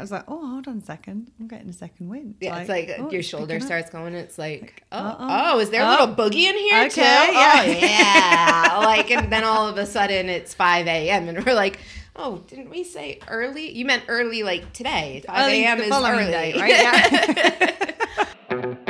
I was like, oh, hold on a second, I'm getting a second wind. Yeah, it's like oh, your it's shoulder picking up. starts going. It's like, oh, uh-oh. oh, is there a Oh. little boogie in here Okay, too? yeah. Oh, yeah. like, and then all of a sudden it's 5 a.m. and we're like, oh, didn't we say early? You meant early like today. 5 a.m. is early. day, right? Yeah.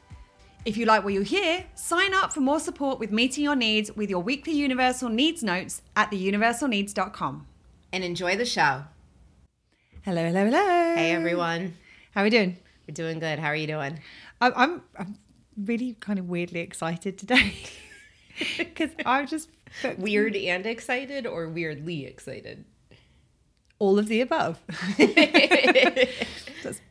If you like what you hear, sign up for more support with meeting your needs with your weekly Universal Needs notes at theuniversalneeds.com. And enjoy the show. Hello, hello, hello. Hey, everyone. How are we doing? We're doing good. How are you doing? I'm, I'm, I'm really kind of weirdly excited today because I'm just Weird and excited or weirdly excited? all of the above. That's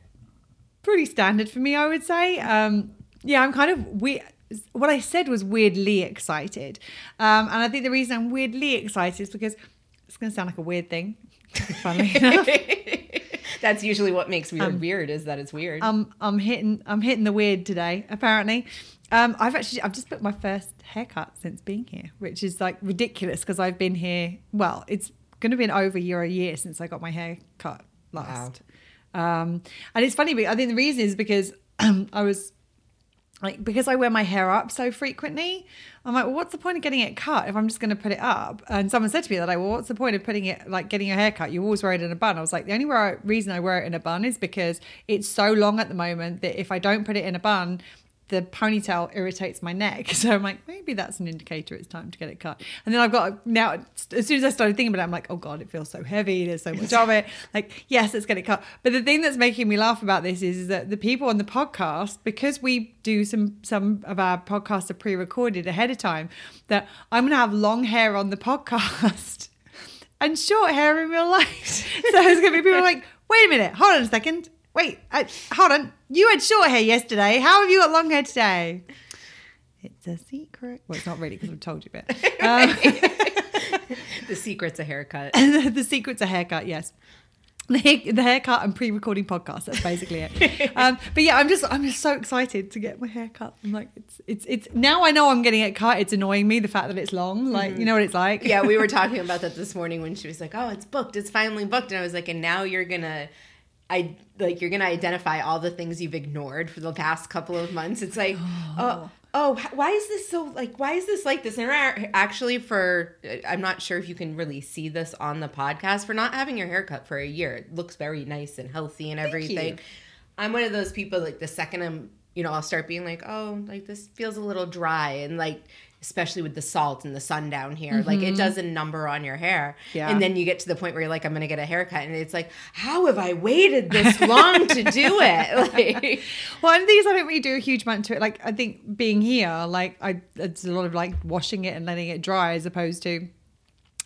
pretty standard for me, I would say. Um, yeah, I'm kind of weird. What I said was weirdly excited, um, and I think the reason I'm weirdly excited is because it's going to sound like a weird thing. Funnily enough, That's usually what makes weird weird is that it's weird. I'm I'm hitting I'm hitting the weird today. Apparently, um, I've actually I've just booked my first haircut since being here, which is like ridiculous because I've been here. Well, it's going to be an over year a year since I got my hair cut last. Um, and it's funny, but I think the reason is because I was like because I wear my hair up so frequently, I'm like, well, what's the point of getting it cut if I'm just going to put it up? And someone said to me that, like, well, what's the point of putting it like getting your hair cut? You always wear it in a bun. I was like, the only reason I wear it in a bun is because it's so long at the moment that if I don't put it in a bun, the ponytail irritates my neck. So I'm like, maybe that's an indicator it's time to get it cut. And then I've got now, as soon as I started thinking about it, I'm like, oh God, it feels so heavy. There's so much of it. Like, yes, let's get it cut. But the thing that's making me laugh about this is, is that the people on the podcast, because we do some some of our podcasts are pre-recorded ahead of time, that I'm gonna have long hair on the podcast and short hair in real life. so there's gonna be people like, wait a minute, hold on a second. Wait, uh, hold on. You had short hair yesterday. How have you got long hair today? It's a secret. Well, it's not really because I've told you, but um, the secret's a haircut. the secret's a haircut. Yes. The, hair, the haircut and pre-recording podcast. That's basically it. um, but yeah, I'm just I'm just so excited to get my hair cut. I'm like, it's it's it's now I know I'm getting it cut. It's annoying me the fact that it's long. Like you know what it's like. yeah, we were talking about that this morning when she was like, "Oh, it's booked. It's finally booked." And I was like, "And now you're gonna, I like you're gonna identify all the things you've ignored for the past couple of months." It's like, oh, oh, why is this so like? Why is this like this? And actually, for uh, I'm not sure if you can really see this on the podcast for not having your hair cut for a year. It looks very nice and healthy and everything. I'm one of those people like the second I'm, you know, I'll start being like, oh, like this feels a little dry and like especially with the salt and the sun down here, like it does a number on your hair. Yeah. And then you get to the point where you're like, I'm gonna get a haircut, and it's like, how have I waited this long to do it? Like, Well, and these I don't really do a huge amount to it. Like I think being here, like I, it's a lot of like washing it and letting it dry as opposed to.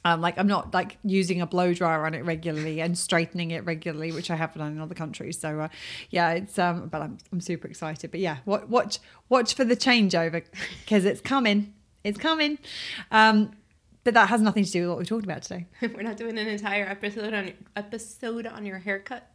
Um, like I'm not like using a blow dryer on it regularly and straightening it regularly, which I have done in other countries. So uh, yeah, it's um, but I'm I'm super excited. But yeah, watch watch watch for the changeover because it's coming, it's coming. Um, but that has nothing to do with what we talked about today. we're not doing an entire episode on episode on your haircut.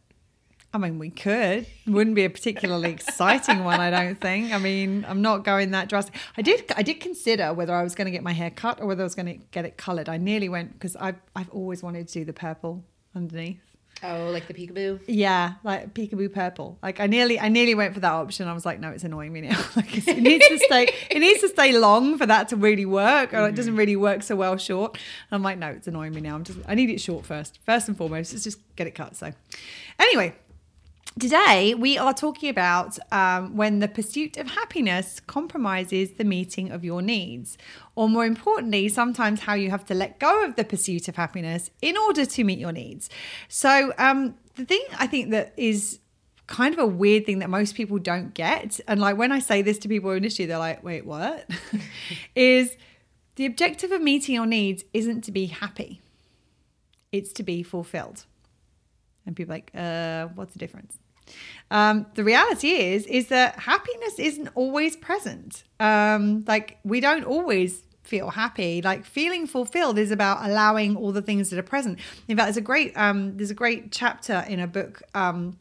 I mean, we could. Wouldn't be a particularly exciting one, I don't think. I mean, I'm not going that drastic. I did, I did consider whether I was going to get my hair cut or whether I was going to get it coloured. I nearly went because I've, I've always wanted to do the purple underneath. Oh, like the peekaboo. Yeah, like peekaboo purple. Like I nearly, I nearly went for that option. I was like, no, it's annoying me now. like it needs to stay, it needs to stay long for that to really work, or it doesn't mm-hmm. really work so well short. And I'm like, no, it's annoying me now. I'm just, I need it short first. First and foremost, let's just get it cut. So, anyway, Today, we are talking about um, when the pursuit of happiness compromises the meeting of your needs. Or, more importantly, sometimes how you have to let go of the pursuit of happiness in order to meet your needs. So, um, the thing I think that is kind of a weird thing that most people don't get. And like when I say this to people initially, they're like, wait, what? is the objective of meeting your needs isn't to be happy, it's to be fulfilled. And people like, uh, what's the difference? Um, the reality is, is that happiness isn't always present. Um, like we don't always feel happy. Like feeling fulfilled is about allowing all the things that are present. In fact, there's a great um, there's a great chapter in a book. Um,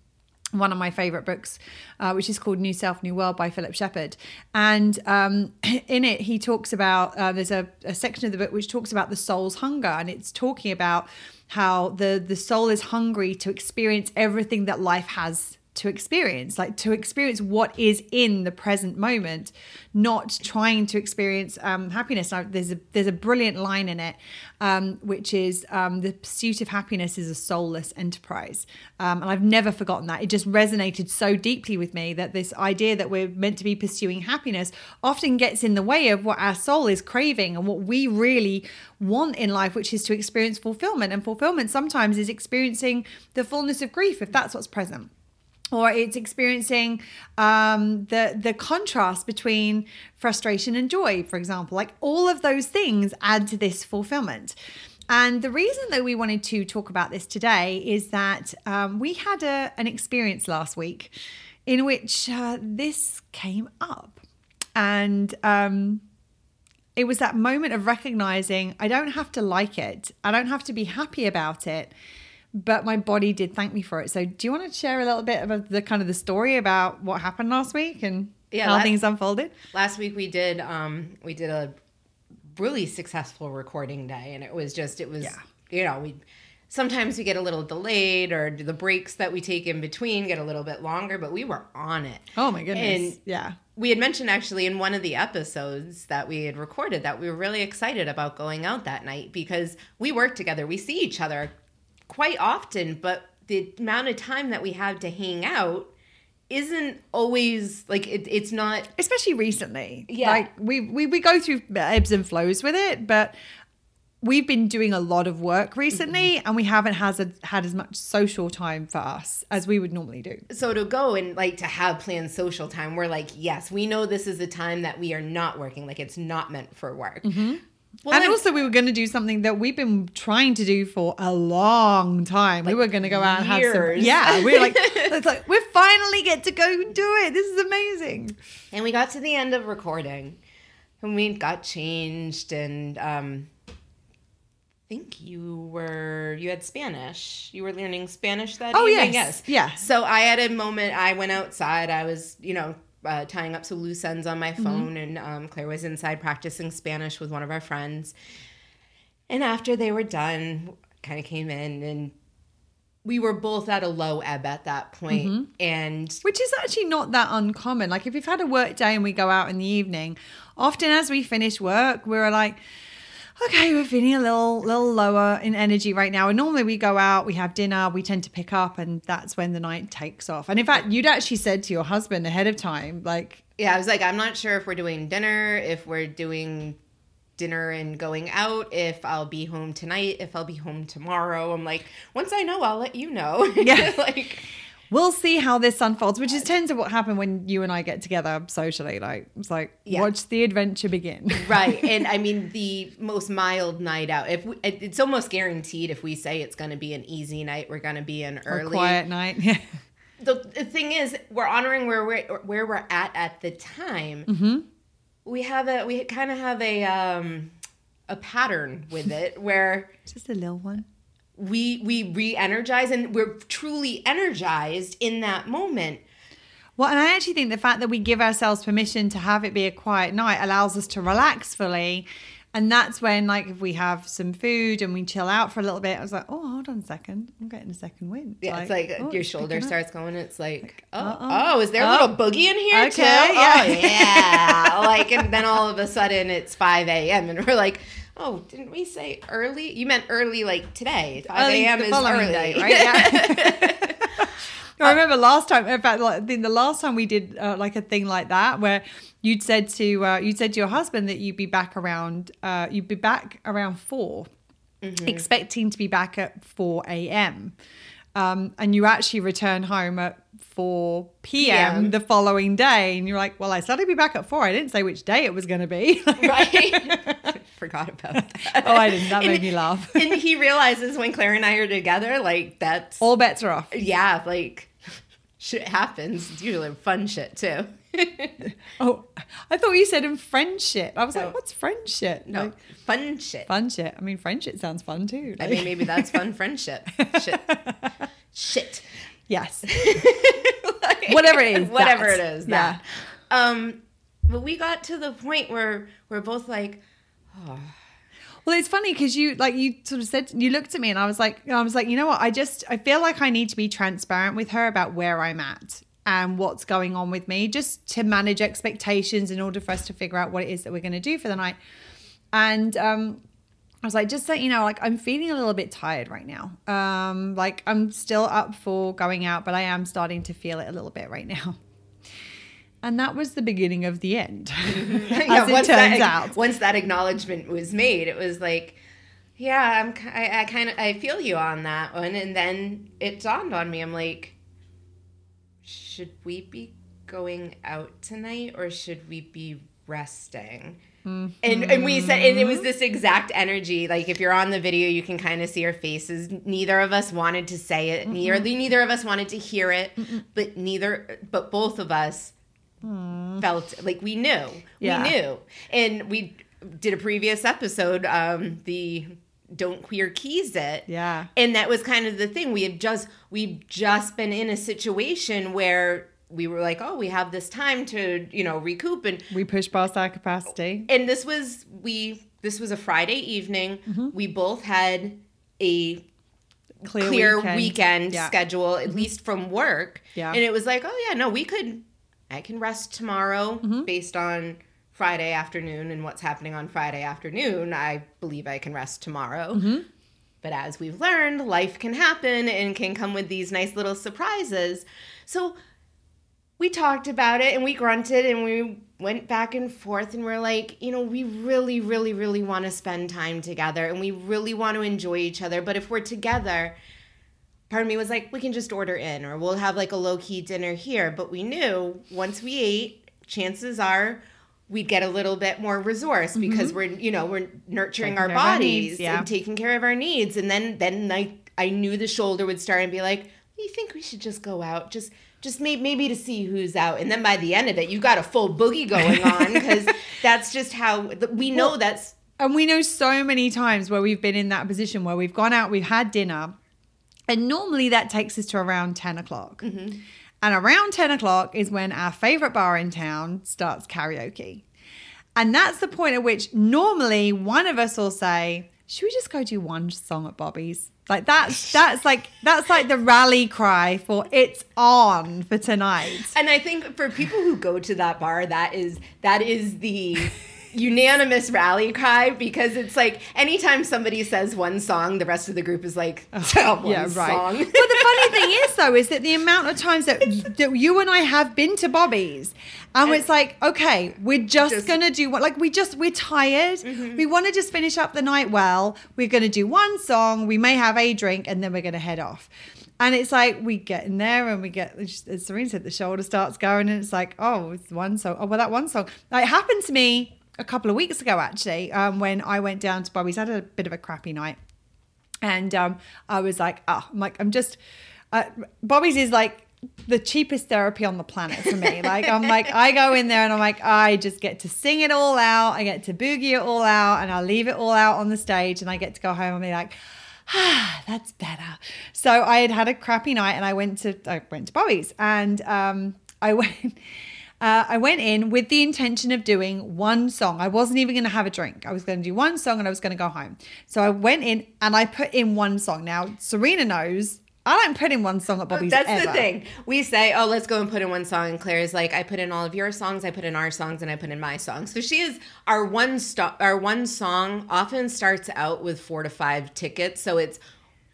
one of my favorite books, uh, which is called New Self, New World by Philip Shepherd. And um, in it, he talks about uh, there's a, a section of the book which talks about the soul's hunger, and it's talking about how the the soul is hungry to experience everything that life has to experience, like to experience what is in the present moment, not trying to experience um, happiness. Now, there's a there's a brilliant line in it, um, which is um, the pursuit of happiness is a soulless enterprise, um, and I've never forgotten that. It just resonated so deeply with me that this idea that we're meant to be pursuing happiness often gets in the way of what our soul is craving and what we really want in life, which is to experience fulfillment. And fulfillment sometimes is experiencing the fullness of grief if that's what's present or it's experiencing um, the the contrast between frustration and joy, for example. Like all of those things add to this fulfillment. And the reason that we wanted to talk about this today is that um, we had a, an experience last week in which uh, this came up, and um, it was that moment of recognizing I don't have to like it, I don't have to be happy about it but my body did thank me for it. So, do you want to share a little bit about the kind of the story about what happened last week and yeah, how last, things unfolded? Last week we did um we did a really successful recording day, and it was just it was yeah. you know we sometimes we get a little delayed or the breaks that we take in between get a little bit longer but we were on it oh my goodness and yeah we had mentioned actually in one of the episodes that we had recorded that we were really excited about going out that night because we work together we see each other quite often, but the amount of time that we have to hang out isn't always like it, it's not especially recently. Yeah. Like we, we we go through ebbs and flows with it but we've been doing a lot of work recently mm-hmm. and we haven't has a, had as much social time for us as we would normally do. So to go and like to have planned social time we're like yes we know this is a time that we are not working. Like it's not meant for work. Mm-hmm. Well, and also, we were going to do something that we've been trying to do for a long time. Like we were going to go out and have some. Yeah, we are like, it's like we finally get to go do it. This is amazing. And we got to the end of recording, and we got changed, and um, I think you were you had Spanish. You were learning Spanish that oh, evening. yes, yeah. So I had a moment. I went outside. I was, you know, uh, tying up some loose ends on my mm-hmm. phone, mm-hmm. and um, Claire was inside practicing Spanish with one of our friends. And after they were done, kind of came in and we were both at a low ebb at that point, mm-hmm. and which is actually not that uncommon. Like if we've had a work day and we go out in the evening, often as we finish work, we're like okay, we're feeling a little little lower in energy right now. And normally we go out, we have dinner, we tend to pick up, and that's when the night takes off. And in fact, you'd actually said to your husband ahead of time, like, yeah, I was like, I'm not sure if we're doing dinner, if we're doing dinner and going out, if I'll be home tonight, if I'll be home tomorrow. I'm like, once I know, I'll let you know. Yeah, like we'll see how this unfolds, which is tends to what happened when you and I get together socially. Like it's like yeah. watch the adventure begin. right, and I mean the most mild night out. If we, it's almost guaranteed, if we say it's going to be an easy night, we're going to be an early or quiet night. Yeah. The, the thing is, we're honoring where we're where we're at at the time. Mm-hmm. We have a we kind of have a um a pattern with it where just a little one we we re-energize and we're truly energized in that moment. Well and i actually think the fact that we give ourselves permission to have it be a quiet night allows us to relax fully. And that's when like if we have some food and we chill out for a little bit i was like oh hold on a second. I'm getting a second wind. Yeah like, it's like oh, your shoulder starts going it's like, like oh uh-uh. oh is there a little oh, boogie in here okay, too? yeah. oh yeah. Like and then all of a sudden it's 5 a.m and we're like Oh, didn't we say early? You meant early, like today. Five a.m. is early, day, right? Yeah. I remember last time. In fact, like the last time we did uh, like a thing like that, where you'd said to uh, you'd said to your husband that you'd be back around uh, you'd be back around 4 mm-hmm. expecting to be back at four a.m. Um, and you actually return home at 4 p.m. PM. the following day. And you're like, well, I said I'd be back at 4. I didn't say which day it was going to be. right? Forgot about that. Oh, I didn't. That made me laugh. and he realizes when Claire and I are together, like that's All bets are off. yeah, like shit happens. It's usually fun shit too. Oh, I thought you said in friendship. I was No. like, what's friendship? no, Like, fun shit. fun shit. I mean, friendship sounds fun too. I mean, maybe that's fun friendship. Shit. Shit. yes. Like- Whatever it is, Whatever that. it is. That. Um, but we got to the point where we're both like, Well, it's funny because you like you sort of said you looked at me and I was like I was like you know what I just I feel like I need to be transparent with her about where I'm at and what's going on with me just to manage expectations in order for us to figure out what it is that we're going to do for the night. And um I was like, just so you know, like I'm feeling a little bit tired right now. Um, like I'm still up for going out, but I am starting to feel it a little bit right now. And that was the beginning of the end, as it once turns that, out. Once that acknowledgement was made, it was like, yeah, I'm, I, I kind of, I feel you on that one. And then it dawned on me, I'm like, should we be going out tonight or should we be resting? And, and we said, and it was mm-hmm. this exact energy. Like if you're on the video, you can kind of see our faces. Neither of us wanted to say it. Neither, mm-hmm. neither of us wanted to hear it. But neither, but both of us Hmm. felt like we knew. Yeah. We knew. And we did a previous episode, um, the Don't Queer Keys It. Yeah. And that was kind of the thing. We had just we've just been in a situation where we were like, oh, we have this time to, you know, recoup and We pushed past our capacity. and this was we this was a Friday evening. Mm-hmm. We both had a Clear, clear, weekend. weekend, Yeah. schedule, at mm-hmm. least from work. Yeah. And it was like, oh yeah, no, we could I can rest tomorrow Mm-hmm. based on Friday afternoon and what's happening on Friday afternoon. I believe I can rest tomorrow. Mm-hmm. But as we've learned, life can happen and can come with these nice little surprises. So we talked about it and we grunted and we went back and forth and we're like, you know, we really, really, really want to spend time together and we really want to enjoy each other. But if we're together, part of me was like, we can just order in or we'll have like a low key dinner here. But we knew once we ate, chances are we'd get a little bit more resource mm-hmm. because we're, you know, we're nurturing Taking our our bodies needs, yeah. and taking care of our needs. And then, then I, I knew the shoulder would start and be like, you think we should just go out? Just, just maybe, maybe to see who's out. And then by the end of it, you got a full boogie going on because that's just how we know that's And we know so many times where we've been in that position where we've gone out, we've had dinner, and normally that takes us to around 10 o'clock. Mm-hmm. And around 10 o'clock is when our favorite bar in town starts karaoke. And that's the point at which normally one of us will say, should we just go do one song at Bobby's? Like that's that's like that's like the rally cry for it's on for tonight. And I think for people who go to that bar, that is that is the unanimous rally cry because it's like anytime somebody says one song, the rest of the group is like, "Oh, one yeah, right. song. But the funny thing is, though, is that the amount of times that, that you and I have been to Bobby's, and, it's like, okay, we're just, Just- gonna do what, like, we just we're tired. Mm-hmm. We want to just finish up the night well. We're gonna do one song. We may have a drink, and then we're gonna head off. And it's like we get in there and we get, as Serena said, the shoulder starts going, and it's like, oh, it's one song. Oh, well, that one song. Like, it happened to me a couple of weeks ago, actually, um, when I went down to Bobby's. I had a bit of a crappy night. And um, I was like, oh, I'm like, I'm just, uh, Bobby's is like the cheapest therapy on the planet for me. Like, I'm like, I go in there and I'm like, I just get to sing it all out. I get to boogie it all out and I leave it all out on the stage and I get to go home and be like, ah, that's better. So I had had a crappy night and I went to, I went to Bobby's and um, I went, uh, I went in with the intention of doing one song. I wasn't even going to have a drink. I was going to do one song and I was going to go home. So I went in and I put in one song. Now, Serena knows I don't put in one song at Bobby's That's ever. the thing. We say, "Oh, let's go and put in one song." And Claire's like, "I put in all of your songs. I put in our songs, and I put in my songs." So she is our one stop. Our one song often starts out with four to five tickets. So it's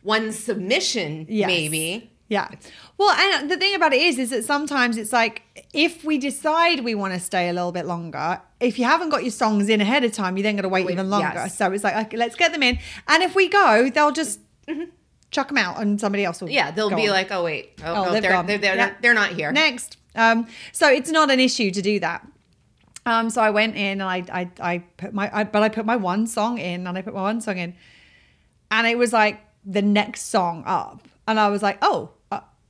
one submission, Yes. maybe. Yeah. Well, and the thing about it is, is that sometimes it's like if we decide we want to stay a little bit longer, if you haven't got your songs in ahead of time, you're then got to wait, Wait, even longer. yes. So it's like, okay, let's get them in. And if we go, they'll just chuck them out, and somebody else will. Yeah, they'll be on. like, oh wait, oh, Oh, no, they've they're, they're, they're, Yeah. not, they're not here. next. Um, so it's not an issue to do that. Um, so I went in and I, I, I put my, I, but I put my one song in and I put my one song in, and it was like the next song up, and I was like, oh,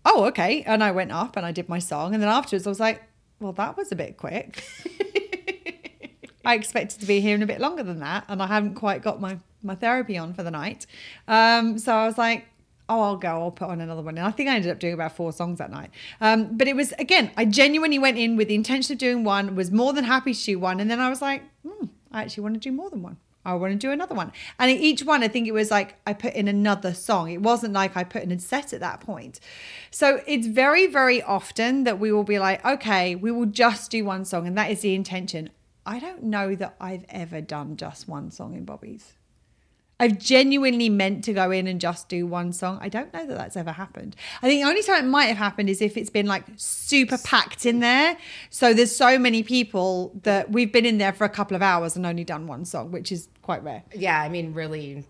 oh, okay, and I went up and I did my song, and then afterwards I was like, well, that was a bit quick. I expected to be here in a bit longer than that, and I haven't quite got my my therapy on for the night. Um, so I was like, "Oh, I'll go. I'll put on another one." And I think I ended up doing about four songs that night. Um, but it was again, I genuinely went in with the intention of doing one, was more than happy to do one, and then I was like, hmm, "I actually want to do more than one." I want to do another one. And each one, I think it was like I put in another song. It wasn't like I put in a set at that point. So it's very, very often that we will be like, okay, we will just do one song. And that is the intention. I don't know that I've ever done just one song in Bobby's. I've genuinely meant to go in and just do one song. I don't know that that's ever happened. I think the only time it might have happened is if it's been like super packed in there. So there's so many people that we've been in there for a couple of hours and only done one song, which is quite rare. Yeah, I mean, really,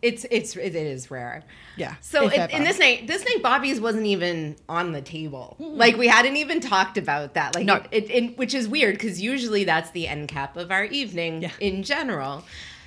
it's it's it is rare. Yeah, So if in, this night, this night, Bobby's wasn't even on the table. Like we hadn't even talked about that. Like No. it, it, it- which is weird because usually that's the end cap of our evening Yeah. in general.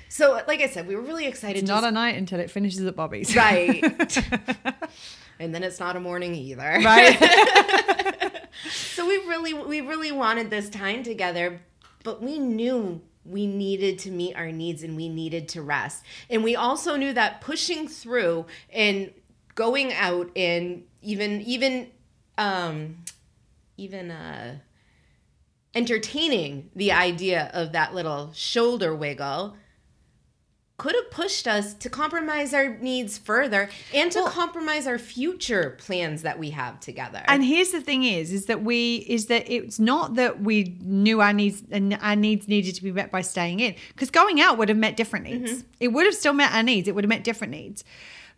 So, like I said, we were really excited. It's not a night until it finishes at Bobby's. right, and then it's not a morning either. right. So we really we really wanted this time together, but we knew we needed to meet our needs and we needed to rest. And we also knew that pushing through and going out and even even um even uh entertaining the idea of that little shoulder wiggle could have pushed us to compromise our needs further and to Well- compromise our future plans that we have together. And here's the thing is, is that we is that it's not that we knew our needs and our needs needed to be met by staying in, because going out would have met different needs. Mm-hmm. It would have still met our needs. It would have met different needs.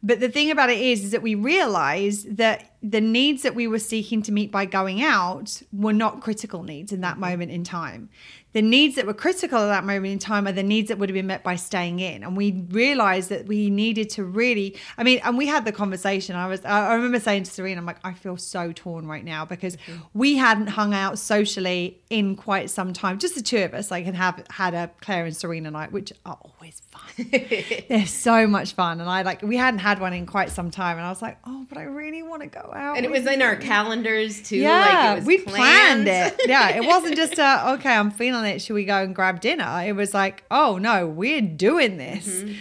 But the thing about it is, is that we realized that the needs that we were seeking to meet by going out were not critical needs in that mm-hmm. moment in time. The needs that were critical at that moment in time are the needs that would have been met by staying in. And we realized that we needed to really, I mean, and we had the conversation. I was, I remember saying to Serena, I'm like, I feel so torn right now because mm-hmm. we hadn't hung out socially in quite some time, just the two of us, like, and have had a Claire and Serena night, which are always fun. They're so much fun. And I like, we hadn't had one in quite some time. And I was like, oh, but I really want to go out. and it was in our calendars too. Yeah, like it was we planned planned. it. Yeah, it wasn't just a okay. I'm feeling it. Should we go and grab dinner? It was like, oh no, we're doing this. Mm-hmm.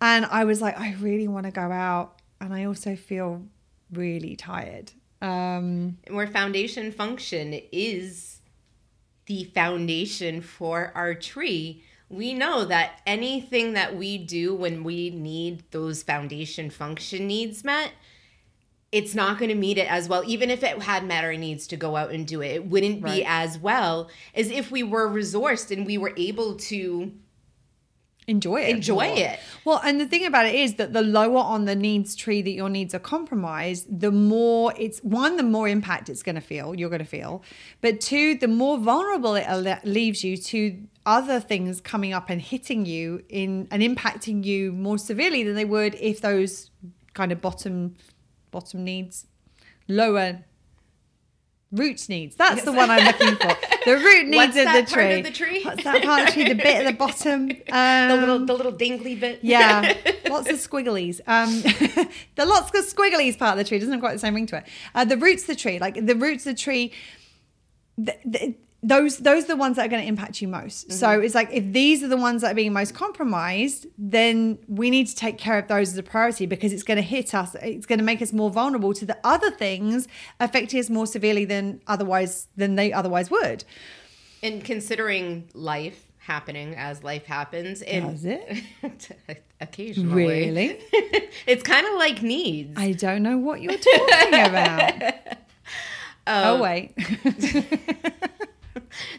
And I was like, I really want to go out, and I also feel really tired. Um, where foundation function is the foundation for our tree. We know that anything that we do when we need those foundation function needs met, it's not going to meet it as well. Even if it had met our needs to go out and do it, it wouldn't be as well as if we were resourced and we were able to enjoy it. enjoy more. it. Well, and the thing about it is that the lower on the needs tree that your needs are compromised, the more it's one, the more impact it's going to feel, you're going to feel. But two, the more vulnerable it leaves you to other things coming up and hitting you in and impacting you more severely than they would if those kind of bottom bottom needs, lower roots needs. That's the one I'm looking for. The root needs What's of that the part tree. of the tree? What's that part of the tree? The bit at the bottom. Um, the little the little dingly bit. yeah, lots of squigglies. Um, the lots of squigglies part of the tree doesn't have quite the same ring to it. Uh, the roots of the tree, like the roots of the tree, th- th- those those are the ones that are going to impact you most. So it's like if these are the ones that are being most compromised, then we need to take care of those as a priority because it's going to hit us. It's going to make us more vulnerable to the other things affecting us more severely than otherwise than they otherwise would. And considering life happening as life happens, and Does it? occasionally, Really? it's kind of like needs. I don't know what you're talking about. Um, oh wait.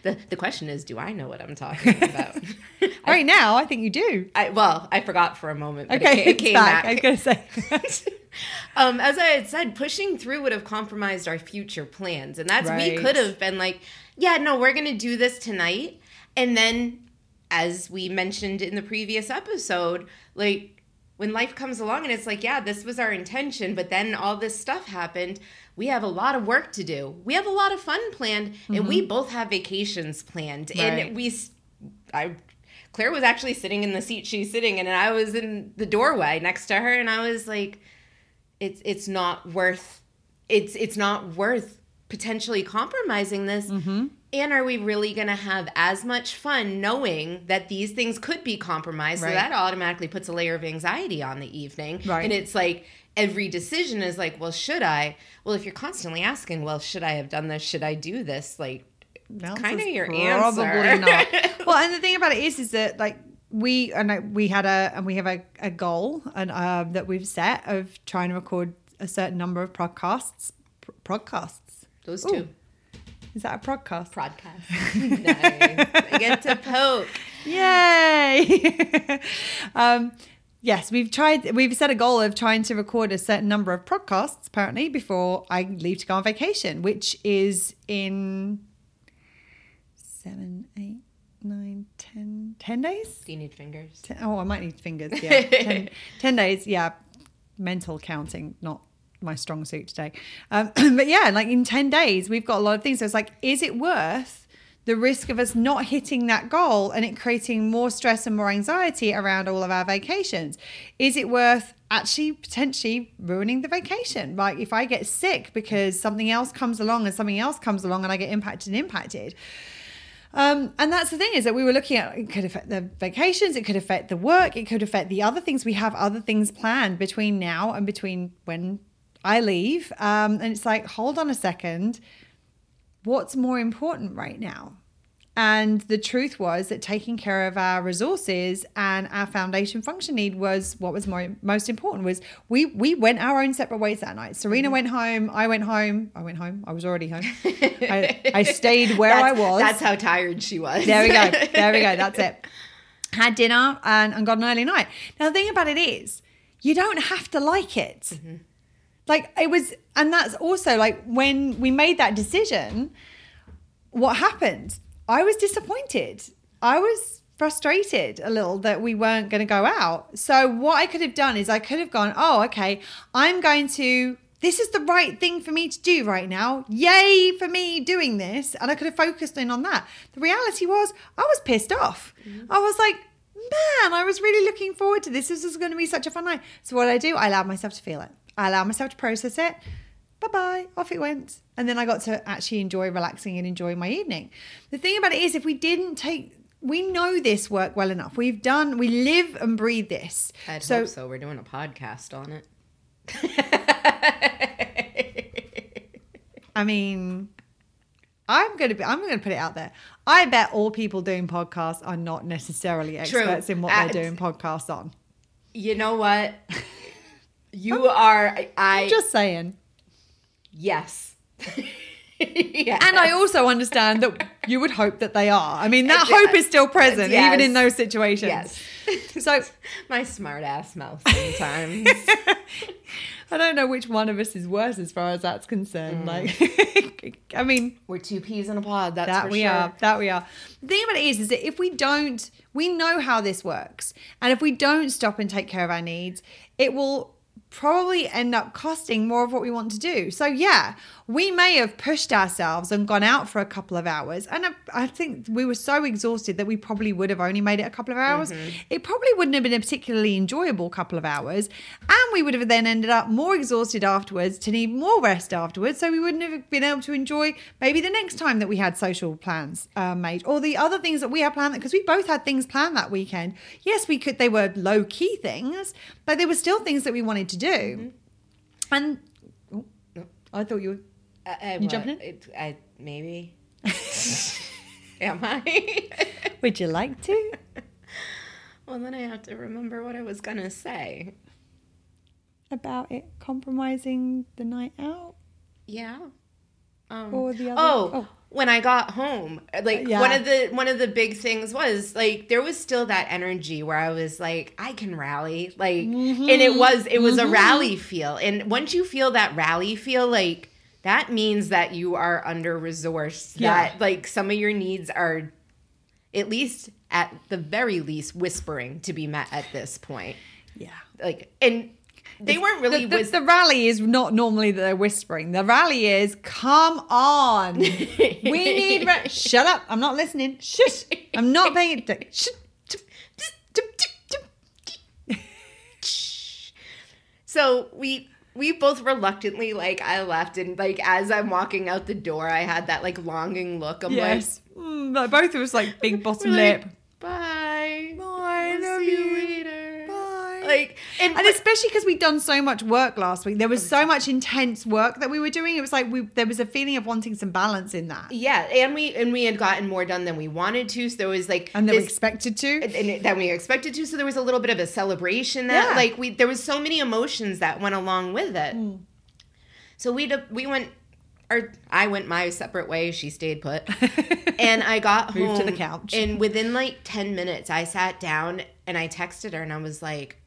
The the question is, do I know what I'm talking about? right now, I think you do. I, well, I forgot for a moment. But Okay, it, it came back. back. I was gonna say. um, as I had said, pushing through would have compromised our future plans, and that's we could have been like, yeah, no, we're gonna do this tonight, and then, as we mentioned in the previous episode, like when life comes along and it's like, yeah, this was our intention, but then all this stuff happened. We have a lot of work to do. We have a lot of fun planned, and we both have vacations planned. Mm-hmm. Right. And we, I, Claire was actually sitting in the seat she's sitting in, and I was in the doorway next to her, and I was like, it's it's not worth, it's it's not worth potentially compromising this. Mm-hmm. And are we really going to have as much fun knowing that these things could be compromised? Right. So that automatically puts a layer of anxiety on the evening. Right. And it's like every decision is like, well, should I? Well, if you're constantly asking, well, should I have done this? Should I do this? Like, kind of your probably answer. not. Well, and the thing about it is, is that like we and I- we had a and we have a, a goal and um, that we've set of trying to record a certain number of podcasts. Podcasts. those Ooh. two. Is that a podcast? Podcast. nice. I get to poke. Yay! um, yes, we've tried. We've set a goal of trying to record a certain number of podcasts apparently before I leave to go on vacation, which is in seven, eight, nine, ten, ten days. Do you need fingers? Ten, oh, I might need fingers. Yeah, ten, days. Yeah, mental counting, not my strong suit today. Um, but yeah, like in ten days, we've got a lot of things. So it's like, is it worth? The risk of us not hitting that goal and it creating more stress and more anxiety around all of our vacations. Is it worth actually potentially ruining the vacation? Like if I get sick because something else comes along and something else comes along and I get impacted and impacted. Um, and that's the thing is that we were looking at it could affect the vacations, it could affect the work, it could affect the other things. We have other things planned between now and between when I leave. Um, and it's like, hold on a second, what's more important right now? And the truth was that taking care of our resources and our foundation function need was what was more most important. Was we we went our own separate ways that night. Serena mm-hmm. went home. I went home. I went home. I was already home. I, I stayed where I was. That's how tired she was. There we go. There we go. That's it. Had dinner and, and got an early night. Now, the thing about it is, you don't have to like it. Mm-hmm. Like, it was, and that's also like when we made that decision, what happened? I was disappointed. I was frustrated a little that we weren't going to go out. So, what I could have done is I could have gone, oh, okay, I'm going to. This is the right thing for me to do right now. Yay for me doing this. And I could have focused in on that. The reality was, I was pissed off. Mm-hmm. I was like, man, I was really looking forward to this. This is going to be such a fun night. So, what I do? I allowed myself to feel it. I allowed myself to process it. Bye bye. Off it went. And then I got to actually enjoy relaxing and enjoy my evening. The thing about it is, if we didn't take, we know this work well enough. We've done, we live and breathe this. I'd so, hope so. We're doing a podcast on it. I mean, I'm gonna be. I'm gonna put it out there. I bet all people doing podcasts are not necessarily True. experts in what they're doing podcasts on. You know what? You oh. are. I, I Just saying. yes. And I also understand that you would hope that they are. I mean, that hope is still present, Yes. even in those situations. yes. So My smart ass mouth sometimes. I don't know which one of us is worse as far as that's concerned. Mm. Like, I mean, We're two peas in a pod. That's that for we sure. are. That we are. The thing about it is, is that if we don't, we know how this works, and if we don't stop and take care of our needs, it will probably end up costing more of what we want to do. So yeah, we may have pushed ourselves and gone out for a couple of hours, and I, I think we were so exhausted that we probably would have only made it a couple of hours. It probably wouldn't have been a particularly enjoyable couple of hours, and we would have then ended up more exhausted afterwards to need more rest afterwards. So we wouldn't have been able to enjoy maybe the next time that we had social plans uh, made or the other things that we had planned because we both had things planned that weekend. Yes, we could. They were low key things, but they were still things that we wanted to do. And oh, I thought you were. Uh, uh, You jumping in? It, I, maybe. Am I? Would you like to? well, then I have to remember what I was gonna say. About it compromising the night out Yeah. Um, or the other? oh, when I got home, uh, like Yeah. one of the one of the big things was like there was still that energy where I was like I can rally, like, and it mm-hmm. was it was a mm-hmm. rally feel, and once you feel that rally feel, like that means that you are under resourced, Yeah. that like some of your needs are at least at the very least whispering to be met at this point. Yeah. Like, and they weren't really. The, the, the rally is not normally that they're whispering. The rally is, come on. we need. Re- Shut up. I'm not listening. Shush. I'm not paying. Shh. so we we both reluctantly like I left and like as I'm walking out the door I had that like longing look. I'm Yes. Mm, like both of us like big bottom we're lip. like, bye. Like and, And especially because we'd done so much work last week, there was so much intense work that we were doing. It was like we there was a feeling of wanting some balance in that, yeah, and we and we had gotten more done than we wanted to. So there was like and that we expected to. and it- that we expected to. So there was a little bit of a celebration that Yeah. like we there was so many emotions that went along with it. Hmm. So we we went or I went my separate way. She stayed put, and I got home to the couch. And within like ten minutes, I sat down and I texted her and I was like.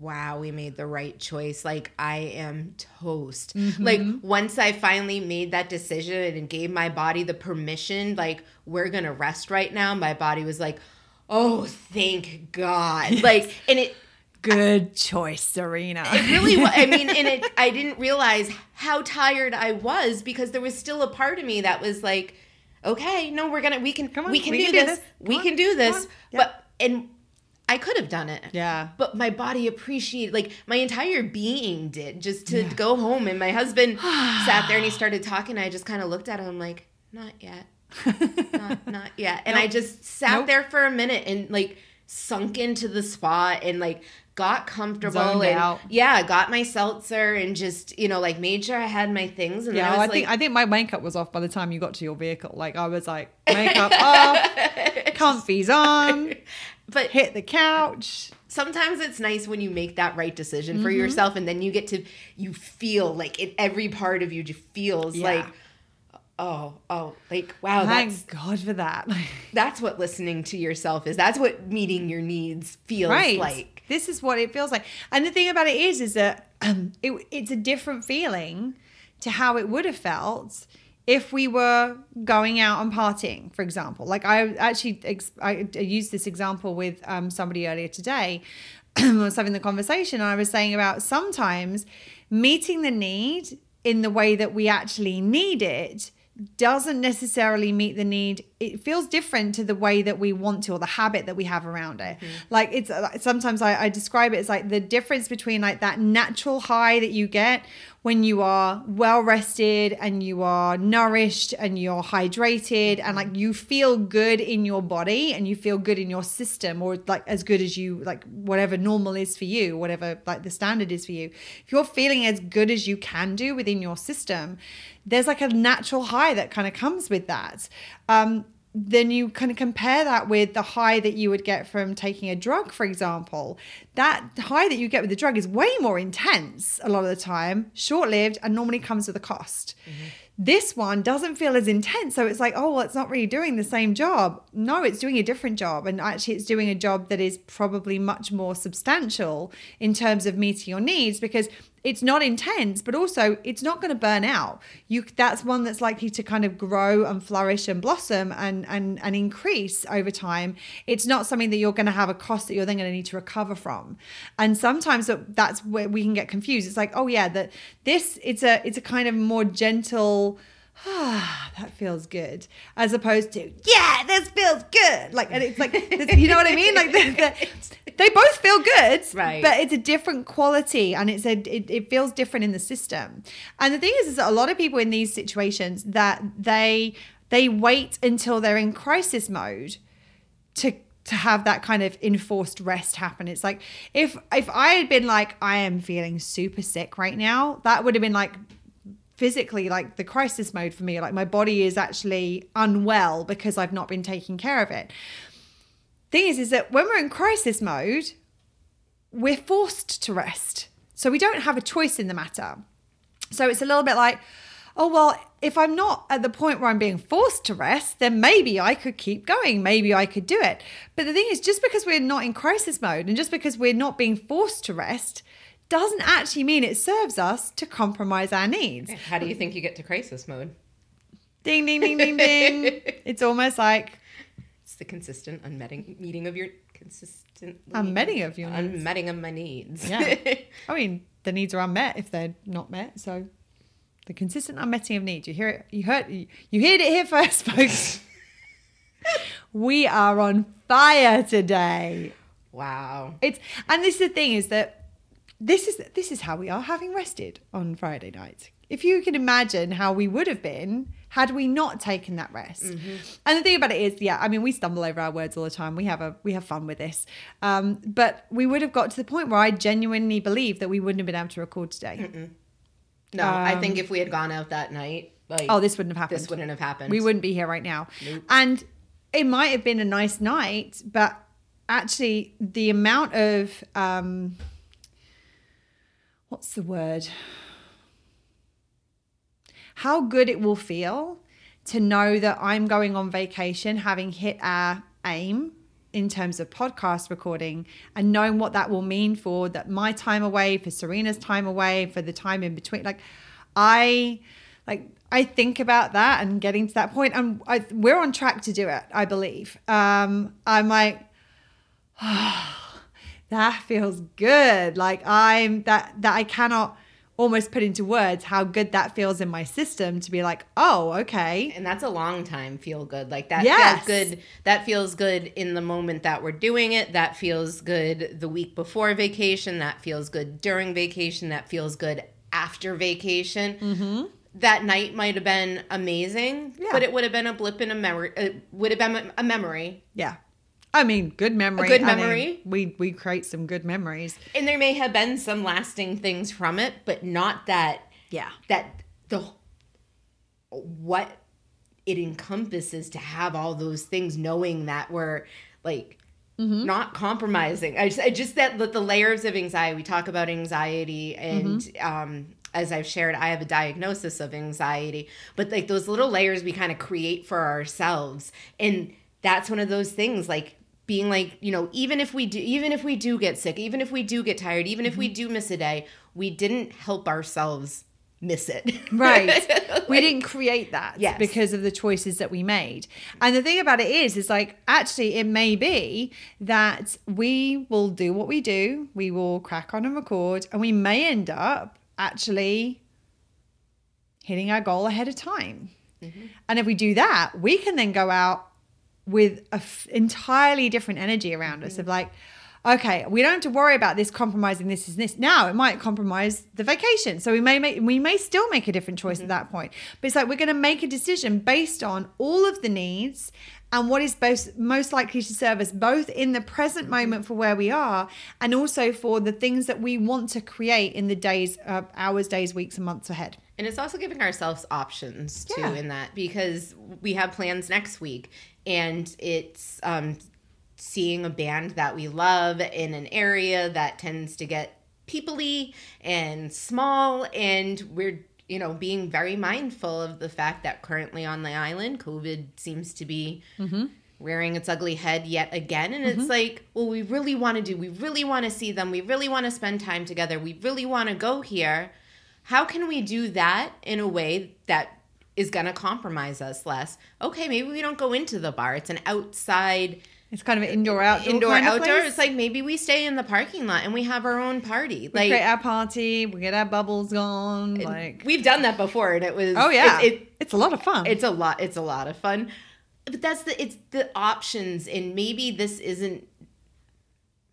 Wow, we made the right choice. Like I am toast. Mm-hmm. Like once I finally made that decision and gave my body the permission, like we're gonna rest right now. My body was like, "Oh, thank God!" Like, and it Good choice, Serena. it really was. I mean, and it I didn't realize how tired I was because there was still a part of me that was like, "Okay, no, we're gonna we can Come on, we can we do can do this. this. We can do this." on. Yeah. But and I could have done it. yeah. But my body appreciated, like my entire being did, just to go home. And my husband sat there and he started talking. I just kind of looked at him like, not yet, not, not yet. And I just sat Nope. there for a minute and like sunk into the spot and like got comfortable Zoned and out. yeah, got my seltzer and just you know like made sure I had my things. And Yeah, I was I like, think I think my makeup was off by the time you got to your vehicle. Like I was like, makeup off, comfies on, but hit the couch. sometimes it's nice when you make that right decision Mm-hmm. for yourself and then you get to you feel like it every part of you just feels Yeah. like oh oh like wow Thank that's God for that. that's what listening to yourself is that's what meeting your needs feels right. like This is what it feels like. And the thing about it is, is that um, it, it's a different feeling to how it would have felt if we were going out and partying, for example. Like I actually, ex- I, used this example with um, somebody earlier today. I was having the conversation and I was saying about sometimes meeting the need in the way that we actually need it doesn't necessarily meet the need it feels different to the way that we want to or the habit that we have around it like it's uh, sometimes I, I describe it as like the difference between like that natural high that you get when you are well rested and you are nourished and you're hydrated and like you feel good in your body and you feel good in your system or like as good as you like whatever normal is for you whatever like the standard is for you if you're feeling as good as you can do within your system there's like a natural high that kind of comes with that. Um then you kind of compare that with the high that you would get from taking a drug, for example. That high that you get with the drug is way more intense a lot of the time, short lived, and normally comes with a cost. Mm-hmm. This one doesn't feel as intense. So it's like, oh, well, it's not really doing the same job. No, it's doing a different job. And actually, it's doing a job that is probably much more substantial in terms of meeting your needs because it's not intense, but also it's not going to burn out. You that's one that's likely to kind of grow and flourish and blossom and and and increase over time. It's not something that you're going to have a cost that you're then going to need to recover from. And sometimes that- that's where we can get confused. It's like, oh yeah, that this it's a it's a kind of more gentle ah, that feels good, as opposed to yeah, this feels good. Like, and it's like, this- you know what I mean? Like, the, the, they both feel good, Right. But it's a different quality, and it's a it, it feels different in the system. And the thing is, is that a lot of people in these situations that they they wait until they're in crisis mode to to have that kind of enforced rest happen. It's like if if I had been like I am feeling super sick right now, that would have been like physically like the crisis mode for me. Like my body is actually unwell because I've not been taking care of it. Thing is, is that when we're in crisis mode, we're forced to rest. So we don't have a choice in the matter. So it's a little bit like, oh, well, if I'm not at the point where I'm being forced to rest, then maybe I could keep going. Maybe I could do it. But the thing is, just because we're not in crisis mode and just because we're not being forced to rest doesn't actually mean it serves us to compromise our needs. how do you think you get to crisis mode Ding, ding, ding, ding, ding. It's almost like, it's the consistent unmeeting meeting of your consistent meeting of your needs. meeting my needs. Yeah. I mean, the needs are unmet if they're not met. So the consistent unmeting of needs. You hear it. You heard. You, you heard it here first, folks. we are on fire today. wow. It's and this is the thing is that this is this is how we are having rested on Friday night. If you can imagine how we would have been had we not taken that rest. And the thing about it is, yeah, I mean, we stumble over our words all the time. We have a we have fun with this, um, but we would have got to the point where I genuinely believe that we wouldn't have been able to record today. No, I think if we had gone out that night, like Um, Oh, this wouldn't have happened. this wouldn't have happened. we wouldn't be here right now. And it might have been a nice night, but actually, the amount of um, what's the word? How good it will feel to know that I'm going on vacation, having hit our aim in terms of podcast recording, and knowing what that will mean for that my time away, for Serena's time away, for the time in between. Like, I like I think about that and getting to that point, and I, we're on track to do it. I believe. Um, I'm like, that feels good. Like I'm that that I cannot almost put into words how good that feels in my system to be like, oh, okay. and that's a long time feel good. Like that Yes. feels good. That feels good in the moment that we're doing it. That feels good the week before vacation. That feels good during vacation. That feels good after vacation. Mm-hmm. That night might have been amazing, Yeah. but it would have been a blip in a memory. It would have been a memory. Yeah. I mean, good memory. A good I mean, memory. we we create some good memories. And there may have been some lasting things from it, but not that Yeah. that the what it encompasses to have all those things knowing that we're like Mm-hmm. not compromising i just, I just that the, the layers of anxiety we talk about anxiety and Mm-hmm. um as i've shared i have a diagnosis of anxiety but like those little layers we kind of create for ourselves and that's one of those things like being like you know even if we do even if we do get sick even if we do get tired even Mm-hmm. if we do miss a day we didn't help ourselves miss it Right. we didn't create that Yes. because of the choices that we made. And the thing about it is, is like actually it may be that we will do what we do, we will crack on and record, and we may end up actually hitting our goal ahead of time. And if we do that, we can then go out with a f- entirely different energy around us of like, okay, we don't have to worry about this compromising this is this. Now it might compromise the vacation. So we may make we may still make a different choice at that point. But it's like we're going to make a decision based on all of the needs and what is both most likely to serve us both in the present moment for where we are and also for the things that we want to create in the days, uh, hours, days, weeks, and months ahead. And it's also giving ourselves options too Yeah. in that because we have plans next week and it's um, seeing a band that we love in an area that tends to get peoply and small and we're you know being very mindful of the fact that currently on the island covid seems to be rearing its ugly head yet again and it's like well we really want to do we really want to see them we really want to spend time together we really want to go here. How can we do that in a way that is going to compromise us less. Okay maybe we don't go into the bar. It's an outside It's kind of an indoor outdoor indoor kind of outdoor. place. it's like maybe we stay in the parking lot and we have our own party. We create like our party, we get our bubbles on, like we've done that before and it was oh yeah, it, it, it's a lot of fun. it's a lot it's a lot of fun. But that's the it's the options and maybe this isn't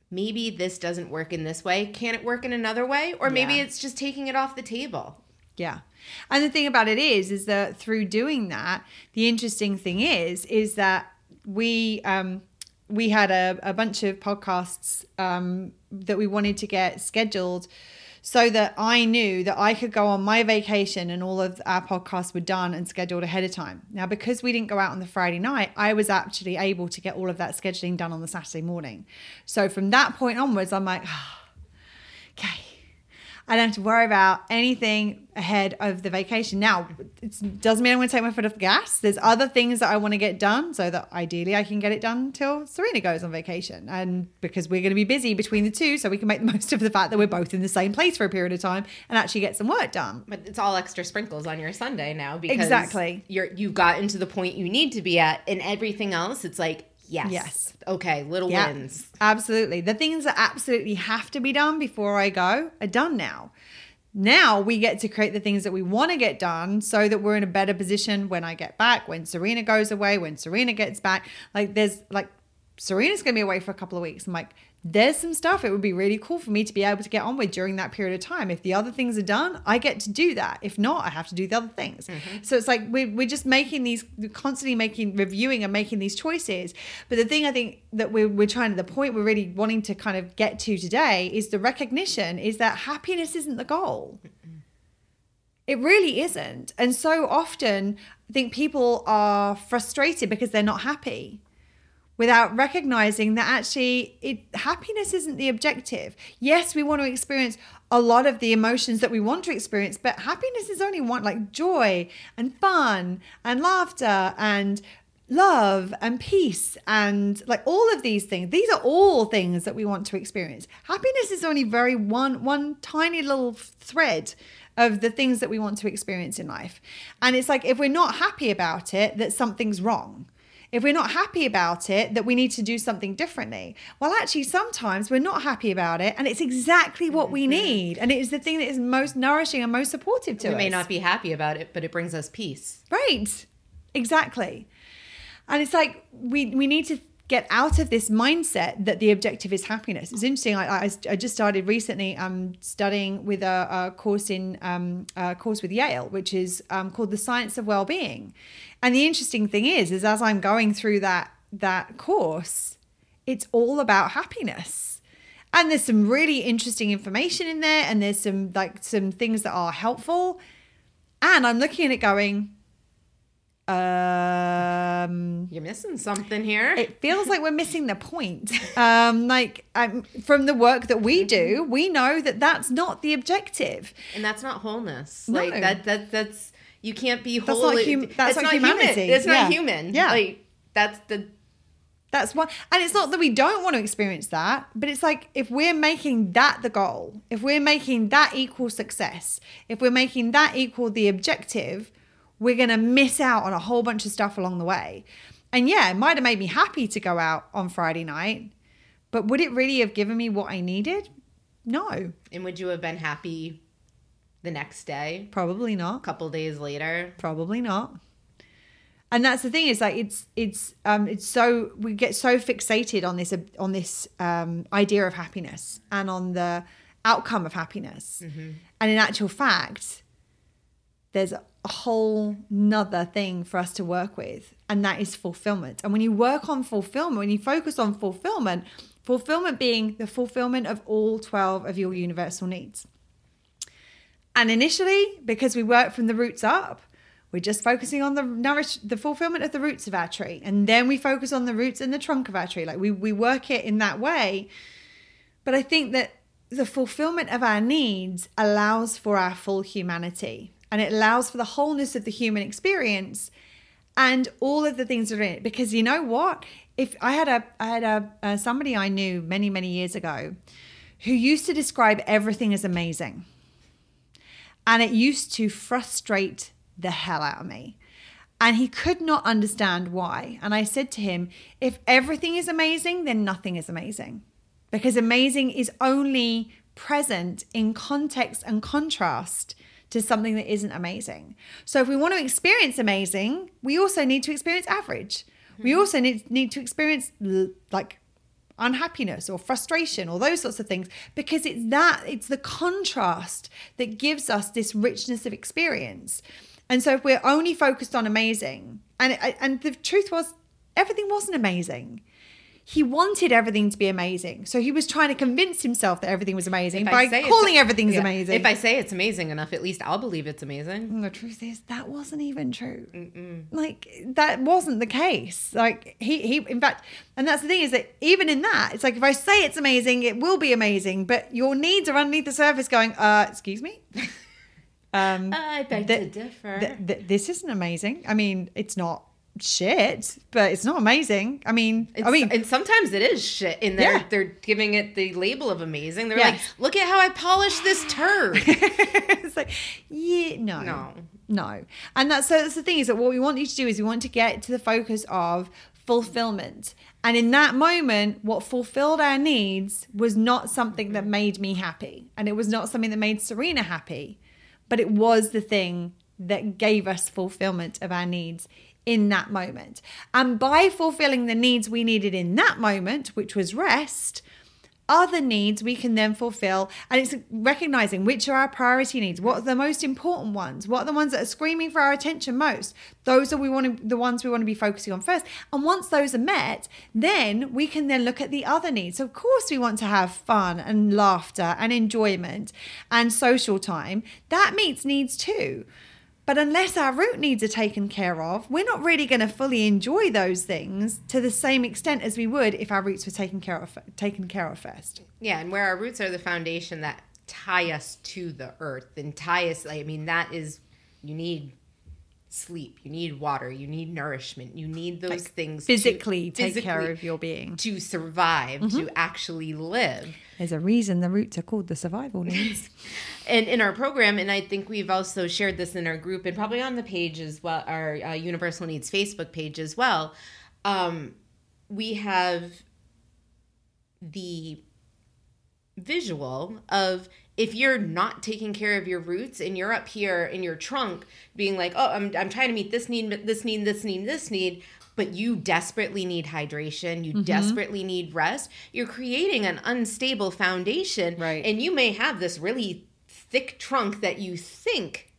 maybe this doesn't work in this way. Can it work in another way? Or maybe Yeah. it's just taking it off the table. Yeah. And the thing about it is, is that through doing that, the interesting thing is, is that we, um, we had a, a bunch of podcasts um, that we wanted to get scheduled so that I knew that I could go on my vacation and all of our podcasts were done and scheduled ahead of time. Now, because we didn't go out on the Friday night, I was actually able to get all of that scheduling done on the Saturday morning. So from that point onwards, I'm like, okay. I don't have to worry about anything ahead of the vacation. Now, it doesn't mean I'm going to take my foot off the gas. There's other things that I want to get done so that ideally I can get it done till Serena goes on vacation. And because we're going to be busy between the two, so we can make the most of the fact that we're both in the same place for a period of time and actually get some work done. but it's all extra sprinkles on your sundae now because Exactly. you're you've gotten to the point you need to be at and everything else it's like Yes. Yes. Okay, little Yeah, wins. absolutely. The things that absolutely have to be done before I go are done now. Now we get to create the things that we want to get done so that we're in a better position when I get back, when Serena goes away, when Serena gets back. Like there's like Serena's going to be away for a couple of weeks. I'm like, there's some stuff it would be really cool for me to be able to get on with during that period of time. If the other things are done, I get to do that. If not, I have to do the other things. Mm-hmm. So it's like we're, we're just making these, constantly making, reviewing and making these choices. But the thing I think that we're, we're trying to, the point we're really wanting to kind of get to today is the recognition is that happiness isn't the goal. It really isn't. And so often, I think people are frustrated because they're not happy without recognizing that actually it happiness isn't the objective. Yes, we want to experience a lot of the emotions that we want to experience, but happiness is only one like joy and fun and laughter and love and peace and like all of these things. These are all things that we want to experience. Happiness is only very one one tiny little thread of the things that we want to experience in life. And it's like if we're not happy about it that something's wrong if we're not happy about it, that we need to do something differently. Well, actually, sometimes we're not happy about it, and it's exactly what we mm-hmm. need. And it is the thing that is most nourishing and most supportive to We us. We may not be happy about it, but it brings us peace. Right. Exactly. And it's like we we need to get out of this mindset that the objective is happiness. It's interesting. I, I, I just started recently um, studying with a, a course in um, a course with Yale, which is um, called the Science of Wellbeing. And the interesting thing is, is as I'm going through that that course, it's all about happiness. And there's some really interesting information in there, and there's some like some things that are helpful. And I'm looking at it going, um, You're missing something here. it feels like we're missing the point. Um, like um, from the work that we do, we know that that's not the objective. and that's not wholeness. No. Like that that that's you can't be That's not hum- that's not human. humanity. It's not Yeah. human. Yeah. Like that's the That's what, and it's not that we don't want to experience that, but it's like if we're making that the goal, if we're making that equal success, if we're making that equal the objective, we're going to miss out on a whole bunch of stuff along the way. And yeah, it might have made me happy to go out on Friday night, but would it really have given me what I needed? No, and would you have been happy the next day? probably not. A couple days later? Probably not. And that's the thing is like it's it's um it's so we get so fixated on this on this um idea of happiness and on the outcome of happiness. And in actual fact, there's a whole nother thing for us to work with, and that is fulfillment. And when you work on fulfillment, when you focus on fulfillment, fulfillment being the fulfillment of all 12 of your universal needs. And initially, because we work from the roots up, we're just focusing on the nourish the fulfillment of the roots of our tree. And then we focus on the roots and the trunk of our tree. Like we we work it in that way. But I think that the fulfillment of our needs allows for our full humanity and it allows for the wholeness of the human experience and all of the things that are in it. Because you know what? If I had a I had a uh, somebody I knew many many years ago who used to describe everything as amazing, and it used to frustrate the hell out of me. And he could not understand why. And I said to him, if everything is amazing, then nothing is amazing. Because amazing is only present in context and contrast to something that isn't amazing. So if we want to experience amazing, we also need to experience average. We hmm. also need, need to experience like unhappiness or frustration or those sorts of things because it's that it's the contrast that gives us this richness of experience and so if we're only focused on amazing and and the truth was everything wasn't amazing he wanted everything to be amazing so he was trying to convince himself that everything was amazing If by I say it's- calling everything's yeah. amazing If I say it's amazing enough, at least I'll believe it's amazing. and the truth is that wasn't even true. Like that wasn't the case. Like he he in fact, and that's the thing is that even in that, it's like if I say it's amazing, it will be amazing, but your needs are underneath the surface going, uh, excuse me. Um I beg th- to differ. th- th- this isn't amazing. I mean, it's not shit, but it's not amazing. I mean, It's, I mean, and sometimes it is shit, In they're Yeah. they're giving it the label of amazing. They're Yeah. like, "Look at how I polished this turd." it's like, yeah, no, No. no. And that's so that's the thing is that what we want you to do is we want to get to the focus of fulfillment. And in that moment, what fulfilled our needs was not something that mm-hmm. made me happy. And it was not something that made Serena happy, but it was the thing that gave us fulfillment of our needs in that moment. And by fulfilling the needs we needed in that moment, which was rest, other needs we can then fulfill. And it's recognizing which are our priority needs what are the most important ones what are the ones that are screaming for our attention most. Those are we want to the ones we want to be focusing on first. And once those are met then we can then look at the other needs. Of course we want to have fun and laughter and enjoyment and social time. That meets needs too but unless our root needs are taken care of, we're not really going to fully enjoy those things to the same extent as we would if our roots were taken care of taken care of first. Yeah, and where our roots are the foundation that tie us to the earth and tie us I mean that is you need sleep, you need water, you need nourishment, you need those like things physically to, take physically care of your being to survive, mm-hmm. to actually live. There's a reason the roots are called the survival needs. and in our program, and I think we've also shared this in our group and probably on the page as well, our uh, Universal Needs Facebook page as well. Um, we have the visual of if you're not taking care of your roots and you're up here in your trunk being like, oh, I'm, I'm trying to meet this need, this need, this need, this need, but you desperately need hydration, you mm-hmm. desperately need rest, you're creating an unstable foundation. Right. And you may have this really thick trunk that you think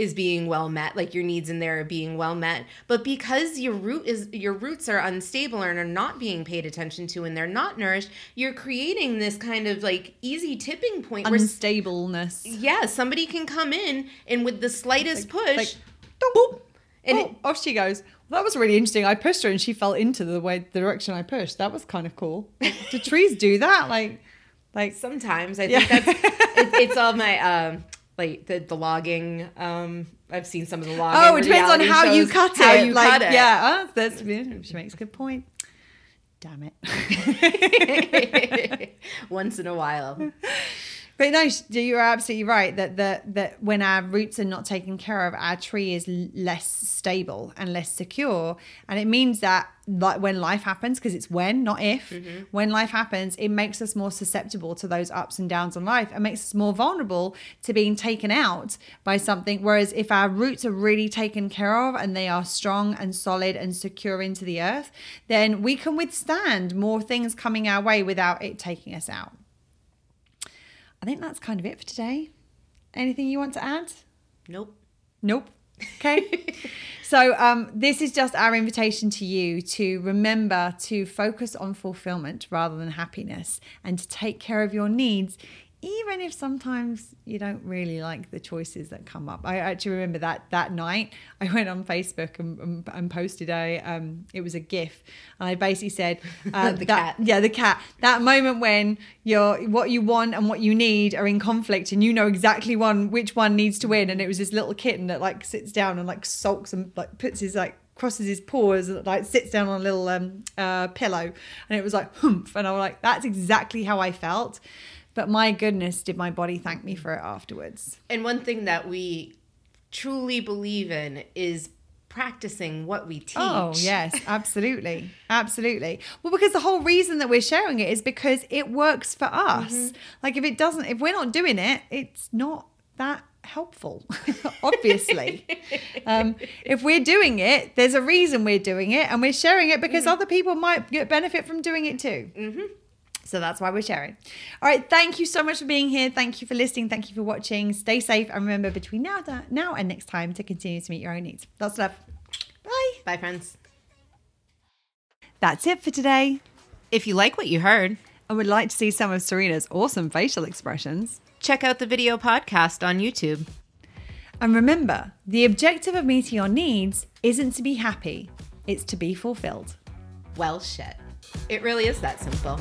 is being well met like your needs in there are being well met. But because your root is your roots are unstable and are not being paid attention to and they're not nourished you're creating this kind of like easy tipping point unstableness. Where yeah somebody can come in and with the slightest like, push like, boop, and oh, it, off she goes. Well, that was really interesting. I pushed her and she fell into the way the direction i pushed. That was kind of cool. Do trees do that? Like like sometimes. I think yeah. that's it, it's all my um like the, the logging. Um, I've seen some of the logging. Oh, it depends on how you cut how it. You like, cut it. Yeah, oh, that's she makes a good point. Damn it. Once in a while. But no, you're absolutely right that the, that when our roots are not taken care of, our tree is less stable and less secure, and it means that like when life happens, because it's when, not if, mm-hmm. when life happens, it makes us more susceptible to those ups and downs in life, and makes us more vulnerable to being taken out by something. Whereas if our roots are really taken care of and they are strong and solid and secure into the earth, then we can withstand more things coming our way without it taking us out. I think that's kind of it for today. Anything you want to add? Nope. Nope. Okay. so, um, this is just our invitation to you to remember to focus on fulfillment rather than happiness and to take care of your needs, even if sometimes you don't really like the choices that come up. I actually remember that that night I went on Facebook and, and, and posted a um, it was a GIF, and I basically said uh, the that, cat, yeah, the cat. That moment when you're what you want and what you need are in conflict, and you know exactly one which one needs to win, and it was this little kitten that like sits down and like sulks and like puts his like crosses his paws and like sits down on a little um, uh, pillow, and it was like humph, and I was like, that's exactly how I felt. But my goodness, did my body thank me for it afterwards. And one thing that we truly believe in is practicing what we teach. Oh, yes, absolutely. absolutely. Well, because the whole reason that we're sharing it is because it works for us. Mm-hmm. Like if it doesn't, if we're not doing it, it's not that helpful, obviously. um, if we're doing it, there's a reason we're doing it and we're sharing it because mm-hmm. other people might get benefit from doing it too. Mm-hmm. So that's why we're sharing. All right. Thank you so much for being here. Thank you for listening. Thank you for watching. Stay safe. And remember between now, now and next time to continue to meet your own needs. Lots of love. Bye. Bye, friends. That's it for today. If you like what you heard and would like to see some of Serena's awesome facial expressions, check out the video podcast on YouTube. And remember, the objective of meeting your needs isn't to be happy, it's to be fulfilled. Well, shit. It really is that simple.